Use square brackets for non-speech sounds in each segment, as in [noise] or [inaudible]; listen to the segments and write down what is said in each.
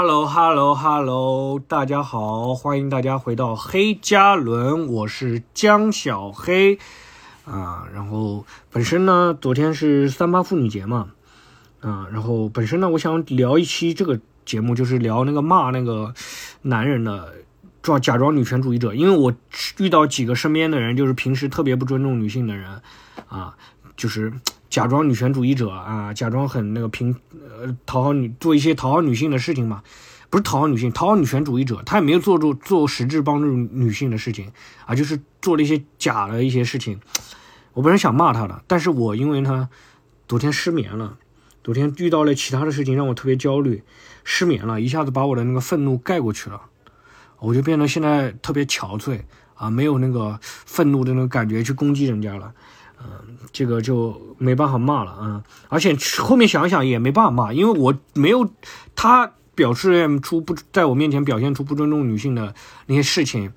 Hello，Hello，Hello，大家好，欢迎大家回到黑加仑，我是江小黑啊。然后本身呢，昨天是三八妇女节嘛，啊，然后本身呢，我想聊一期这个节目，就是聊那个骂那个男人的装假装女权主义者，因为我遇到几个身边的人，就是平时特别不尊重女性的人啊，就是假装女权主义者啊，假装很那个平呃讨好女，做一些讨好女性的事情嘛，不是讨好女性，讨好女权主义者，他也没有做做做实质帮助女性的事情啊，就是做了一些假的一些事情。我本来想骂他的，但是我因为他昨天失眠了，昨天遇到了其他的事情让我特别焦虑，失眠了，一下子把我的那个愤怒盖过去了，我就变得现在特别憔悴啊，没有那个愤怒的那个感觉去攻击人家了。嗯，这个就没办法骂了啊！而且后面想想也没办法骂，因为我没有他表示出不在我面前表现出不尊重女性的那些事情，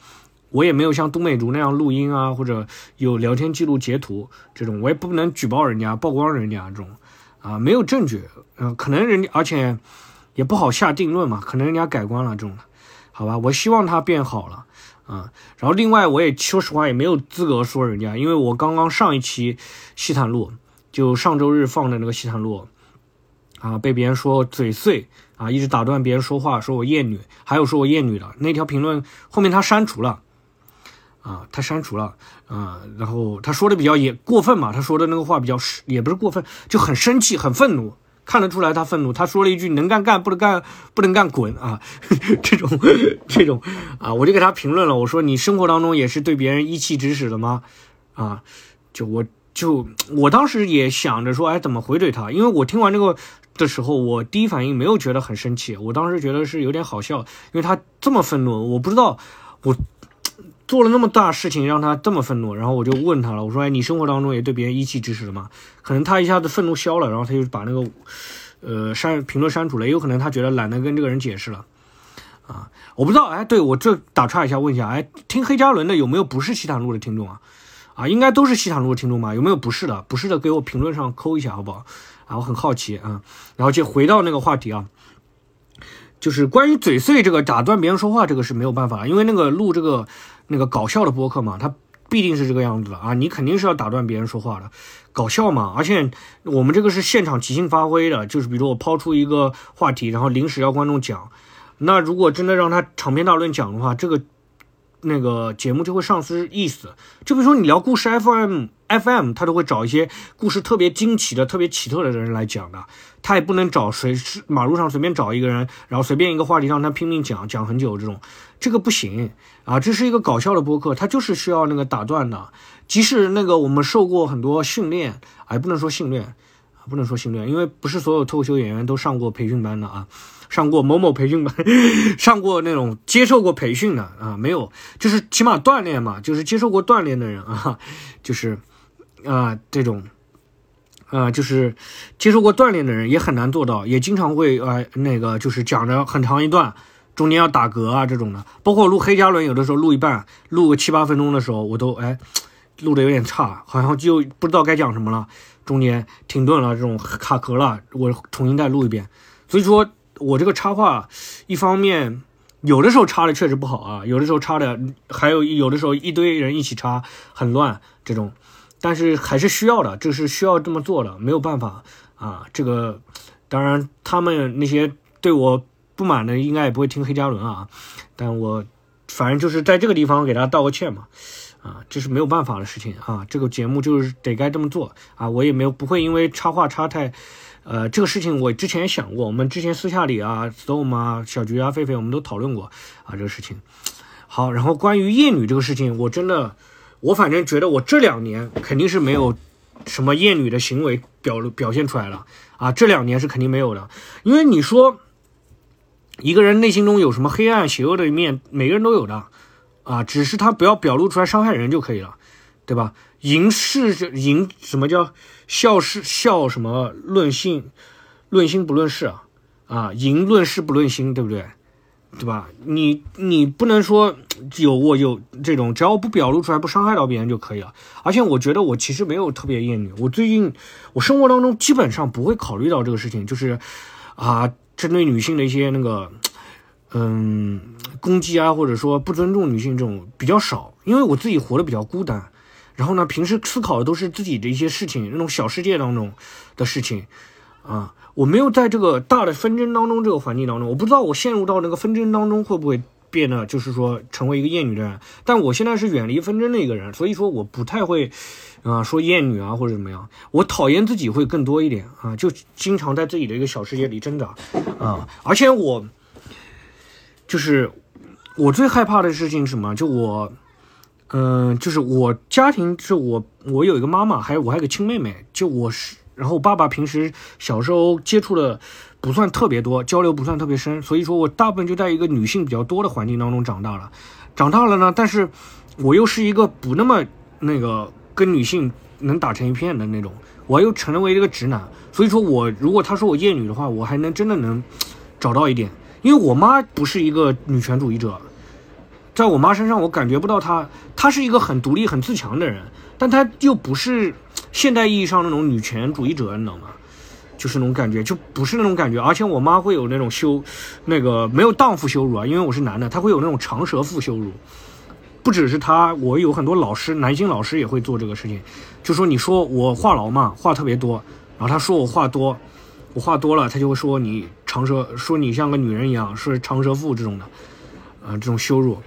我也没有像东美竹那样录音啊，或者有聊天记录截图这种，我也不能举报人家、曝光人家这种啊，没有证据，嗯，可能人家而且也不好下定论嘛，可能人家改观了这种的，好吧，我希望他变好了。啊，然后另外我也说实话也没有资格说人家，因为我刚刚上一期西坦路，就上周日放的那个西坦路，啊，被别人说嘴碎啊，一直打断别人说话，说我厌女，还有说我厌女的那条评论后面他删除了，啊，他删除了，啊，然后他说的比较也过分嘛，他说的那个话比较也不是过分，就很生气，很愤怒。看得出来他愤怒，他说了一句“能干干，不能干不能干滚” [laughs] 啊，这种这种啊，我就给他评论了，我说你生活当中也是对别人一气指使的吗？啊，就我就我当时也想着说，哎，怎么回怼他？因为我听完这个的时候，我第一反应没有觉得很生气，我当时觉得是有点好笑，因为他这么愤怒，我不知道我。做了那么大事情，让他这么愤怒，然后我就问他了，我说：“哎，你生活当中也对别人一气之使的吗？”可能他一下子愤怒消了，然后他就把那个，呃，删评论删除了，也有可能他觉得懒得跟这个人解释了，啊，我不知道。哎，对我这打岔一下，问一下，哎，听黑加仑的有没有不是西坦路的听众啊？啊，应该都是西坦路的听众吧？有没有不是的？不是的，给我评论上扣一下，好不好？啊，我很好奇啊。然后就回到那个话题啊。就是关于嘴碎这个打断别人说话，这个是没有办法，因为那个录这个那个搞笑的博客嘛，它必定是这个样子的啊，你肯定是要打断别人说话的，搞笑嘛。而且我们这个是现场即兴发挥的，就是比如我抛出一个话题，然后临时要观众讲，那如果真的让他长篇大论讲的话，这个。那个节目就会丧失意思。就比如说你聊故事 FM，FM 他都会找一些故事特别惊奇的、特别奇特的人来讲的。他也不能找谁是马路上随便找一个人，然后随便一个话题让他拼命讲讲很久这种，这个不行啊。这是一个搞笑的播客，他就是需要那个打断的。即使那个我们受过很多训练，哎，不能说训练，不能说训练，因为不是所有脱口秀演员都上过培训班的啊。上过某某培训班，[laughs] 上过那种接受过培训的啊，没有，就是起码锻炼嘛，就是接受过锻炼的人啊，就是啊这种啊就是接受过锻炼的人也很难做到，也经常会啊那个就是讲着很长一段，中间要打嗝啊这种的，包括录黑加仑，有的时候录一半，录个七八分钟的时候，我都哎录的有点差，好像就不知道该讲什么了，中间停顿了，这种卡壳了，我重新再录一遍，所以说。我这个插话，一方面有的时候插的确实不好啊，有的时候插的还有有的时候一堆人一起插很乱这种，但是还是需要的，这是需要这么做的，没有办法啊。这个当然他们那些对我不满的应该也不会听黑加仑啊，但我反正就是在这个地方给大家道个歉嘛，啊，这是没有办法的事情啊，这个节目就是得该这么做啊，我也没有不会因为插话插太。呃，这个事情我之前想过，我们之前私下里啊，storm 啊，小菊啊，狒狒，我们都讨论过啊，这个事情。好，然后关于厌女这个事情，我真的，我反正觉得我这两年肯定是没有什么厌女的行为表表现出来了啊，这两年是肯定没有的，因为你说一个人内心中有什么黑暗邪恶的一面，每个人都有的啊，只是他不要表露出来伤害人就可以了，对吧？淫是淫，什么叫？笑是笑什么论性，论心不论事啊啊，淫论事不论心，对不对？对吧？你你不能说有我有这种，只要不表露出来，不伤害到别人就可以了。而且我觉得我其实没有特别厌女，我最近我生活当中基本上不会考虑到这个事情，就是啊，针对女性的一些那个，嗯，攻击啊，或者说不尊重女性这种比较少，因为我自己活得比较孤单，然后呢，平时思考的都是自己的一些事情，那种小世界当中的事情，啊，我没有在这个大的纷争当中这个环境当中，我不知道我陷入到那个纷争当中会不会。变得就是说成为一个厌女的人，但我现在是远离纷争的一个人，所以说我不太会，啊说厌女啊或者怎么样，我讨厌自己会更多一点啊，就经常在自己的一个小世界里挣扎啊，而且我就是我最害怕的事情是什么？就我，嗯，就是我家庭是我我有一个妈妈，还有我还有个亲妹妹，就我是，然后爸爸平时小时候接触的。不算特别多，交流不算特别深，所以说我大部分就在一个女性比较多的环境当中长大了。长大了呢，但是我又是一个不那么那个跟女性能打成一片的那种，我又成为一个直男，所以说我如果他说我厌女的话，我还能真的能找到一点，因为我妈不是一个女权主义者，在我妈身上我感觉不到她，她是一个很独立很自强的人，但她又不是现代意义上那种女权主义者，你知道吗？就是那种感觉，就不是那种感觉，而且我妈会有那种羞，那个没有荡妇羞辱啊，因为我是男的，她会有那种长舌妇羞辱。不只是她，我有很多老师，男性老师也会做这个事情，就说你说我话痨嘛，话特别多，然后他说我话多，我话多了，他就会说你长舌，说你像个女人一样，是长舌妇这种的，呃，这种羞辱。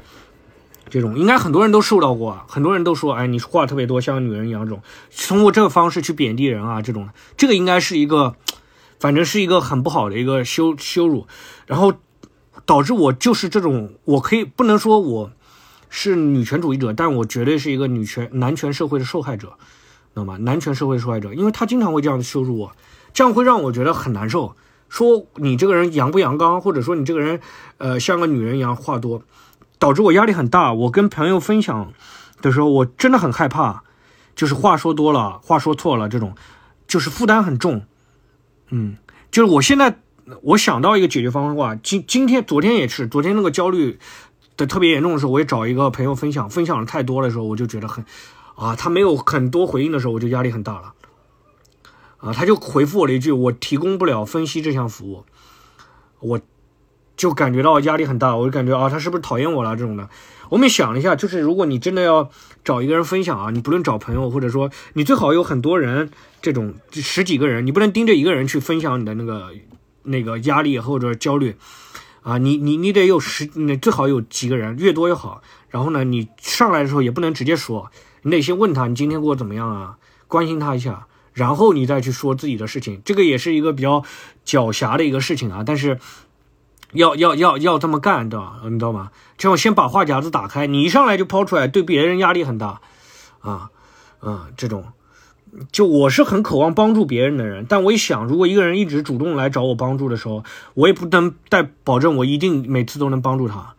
这种应该很多人都受到过，很多人都说，哎，你话特别多，像个女人一样，这种通过这个方式去贬低人啊，这种这个应该是一个，反正是一个很不好的一个羞羞辱，然后导致我就是这种，我可以不能说我是女权主义者，但我绝对是一个女权男权社会的受害者，知道吗？男权社会受害者，因为他经常会这样羞辱我，这样会让我觉得很难受，说你这个人阳不阳刚，或者说你这个人，呃，像个女人一样话多。导致我压力很大。我跟朋友分享的时候，我真的很害怕，就是话说多了，话说错了，这种就是负担很重。嗯，就是我现在我想到一个解决方法，今今天昨天也是，昨天那个焦虑的特别严重的时候，我也找一个朋友分享，分享的太多的时候，我就觉得很啊，他没有很多回应的时候，我就压力很大了。啊，他就回复我了一句：“我提供不了分析这项服务。”我。就感觉到压力很大，我就感觉啊，他是不是讨厌我了这种的？我们想了一下，就是如果你真的要找一个人分享啊，你不论找朋友，或者说你最好有很多人，这种十几个人，你不能盯着一个人去分享你的那个那个压力或者焦虑啊，你你你得有十，你最好有几个人，越多越好。然后呢，你上来的时候也不能直接说，你得先问他你今天过得怎么样啊，关心他一下，然后你再去说自己的事情。这个也是一个比较狡黠的一个事情啊，但是。要要要要这么干，对吧？你知道吗？就我先把话匣子打开，你一上来就抛出来，对别人压力很大，啊，嗯，这种，就我是很渴望帮助别人的人，但我一想，如果一个人一直主动来找我帮助的时候，我也不能带保证我一定每次都能帮助他，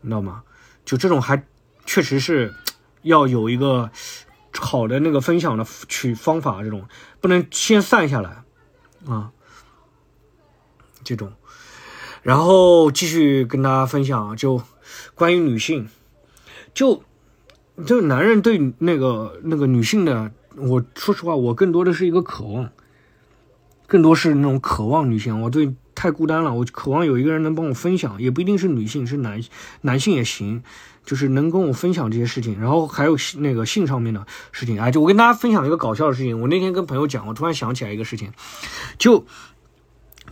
你知道吗？就这种还确实是要有一个好的那个分享的取方法，这种不能先散下来，啊，这种。然后继续跟大家分享，就关于女性，就就男人对那个那个女性的，我说实话，我更多的是一个渴望，更多是那种渴望女性。我对太孤单了，我渴望有一个人能帮我分享，也不一定是女性，是男男性也行，就是能跟我分享这些事情。然后还有那个性上面的事情，哎，就我跟大家分享一个搞笑的事情。我那天跟朋友讲，我突然想起来一个事情，就。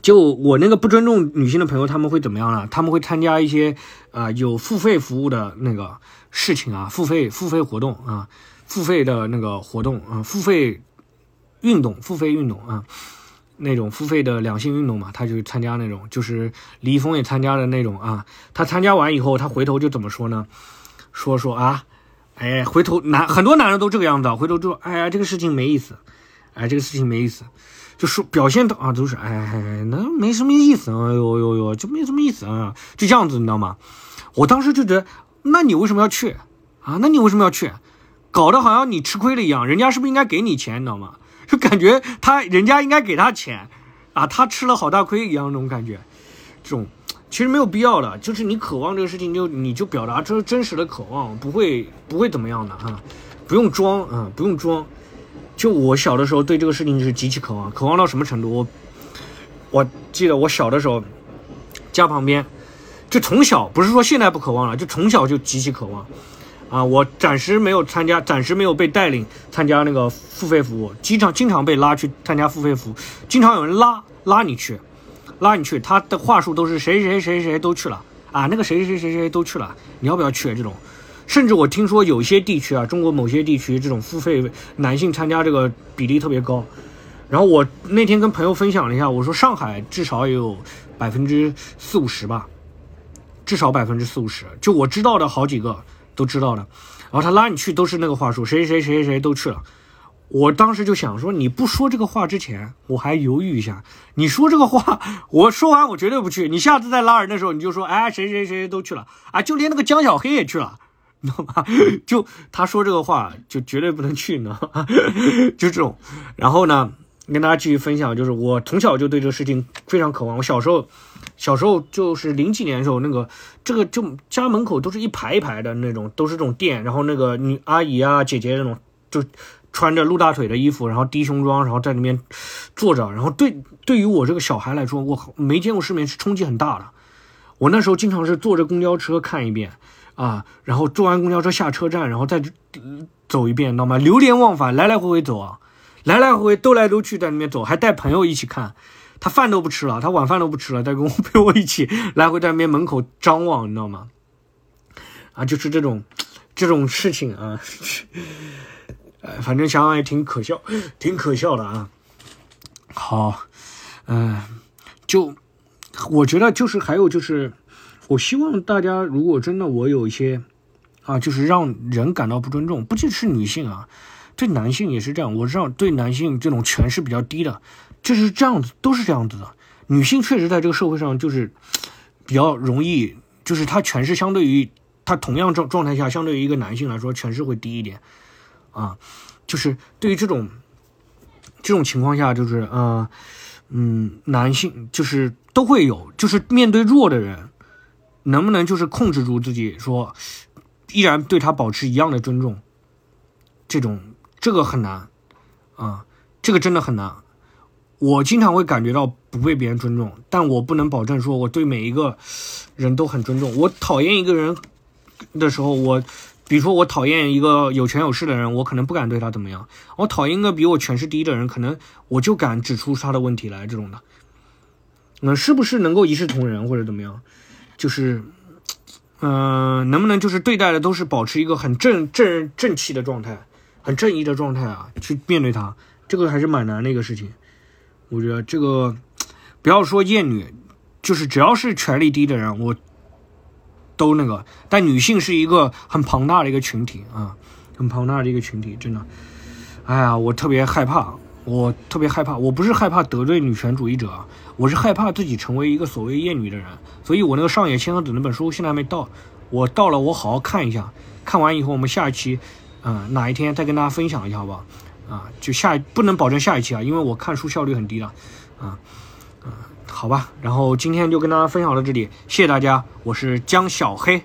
就我那个不尊重女性的朋友，他们会怎么样呢？他们会参加一些啊有付费服务的那个事情啊，付费付费活动啊，付费的那个活动啊，付费运动，付费运动啊，那种付费的两性运动嘛，他就参加那种，就是李易峰也参加的那种啊。他参加完以后，他回头就怎么说呢？说说啊，哎，回头男很多男人都这个样子，回头就说，哎呀，这个事情没意思，哎，这个事情没意思。就说表现的啊，都是哎，那没什么意思，哎呦呦呦，就没什么意思啊，就这样子，你知道吗？我当时就觉得，那你为什么要去啊？那你为什么要去？搞得好像你吃亏了一样，人家是不是应该给你钱？你知道吗？就感觉他人家应该给他钱啊，他吃了好大亏一样那种感觉。这种其实没有必要的，就是你渴望这个事情，就你就表达这是真实的渴望，不会不会怎么样的哈，不用装啊，不用装。就我小的时候对这个事情就是极其渴望，渴望到什么程度？我我记得我小的时候，家旁边，就从小不是说现在不渴望了，就从小就极其渴望。啊，我暂时没有参加，暂时没有被带领参加那个付费服务，经常经常被拉去参加付费服务，经常有人拉拉你去，拉你去，他的话术都是谁谁谁谁都去了啊，那个谁谁谁谁都去了，你要不要去？这种，甚至我听说有些地区啊，中国某些地区这种付费男性参加这个比例特别高。然后我那天跟朋友分享了一下，我说上海至少也有百分之四五十吧，至少百分之四五十，就我知道的好几个。都知道的，然后他拉你去都是那个话术，谁谁谁谁谁都去了。我当时就想说，你不说这个话之前，我还犹豫一下。你说这个话，[laughs] 我说完我绝对不去。你下次再拉人的时候，你就说，哎，谁谁谁都去了啊，就连那个江小黑也去了，[laughs] 你知道吗？[laughs] 就他说这个话，就绝对不能去呢，就这种。然后呢，跟大家继续分享，就是我从小就对这个事情非常渴望。我小时候。小时候就是零几年的时候，那个这个就家门口都是一排一排的那种，都是这种店，然后那个女阿姨啊、姐姐那种，就穿着露大腿的衣服，然后低胸装，然后在里面坐着，然后对对于我这个小孩来说，我没见过世面是冲击很大的。我那时候经常是坐着公交车看一遍啊，然后坐完公交车下车站，然后再走一遍，知道吗？流连忘返，来来回回走啊，来来回回兜来兜去在里面走，还带朋友一起看。他饭都不吃了，他晚饭都不吃了，他跟我 [laughs] 陪我一起来回在那边门口张望，你知道吗？啊，就是这种这种事情啊，呃，[laughs] 反正想想也挺可笑，[gasps] 挺可笑的啊。好，嗯，就我觉得就是还有就是，我希望大家如果真的我有一些啊，就是让人感到不尊重，不仅是女性啊，对男性也是这样。我知道对男性这种权势比较低的。就是这样子，都是这样子的。女性确实在这个社会上就是比较容易，就是她权势相对于她同样状状态下，相对于一个男性来说，权势会低一点啊。就是对于这种这种情况下，就是呃嗯，男性就是都会有，就是面对弱的人，能不能就是控制住自己，说依然对他保持一样的尊重，这种这个很难啊，这个真的很难。我经常会感觉到不被别人尊重，但我不能保证说我对每一个人都很尊重。我讨厌一个人的时候，我比如说我讨厌一个有权有势的人，我可能不敢对他怎么样。我讨厌一个比我权势低的人，可能我就敢指出他的问题来。这种的，那是不是能够一视同仁或者怎么样？就是，嗯，能不能就是对待的都是保持一个很正正正气的状态，很正义的状态啊？去面对他，这个还是蛮难的一个事情。我觉得这个，不要说厌女，就是只要是权力低的人，我都那个。但女性是一个很庞大的一个群体啊，很庞大的一个群体，真的。哎呀，我特别害怕，我特别害怕。我不是害怕得罪女权主义者，我是害怕自己成为一个所谓厌女的人。所以我那个上野千鹤子那本书现在还没到，我到了，我好好看一下。看完以后，我们下一期，嗯，哪一天再跟大家分享一下，好不好？啊，就下不能保证下一期啊，因为我看书效率很低了，啊，啊，好吧，然后今天就跟大家分享到这里，谢谢大家，我是江小黑。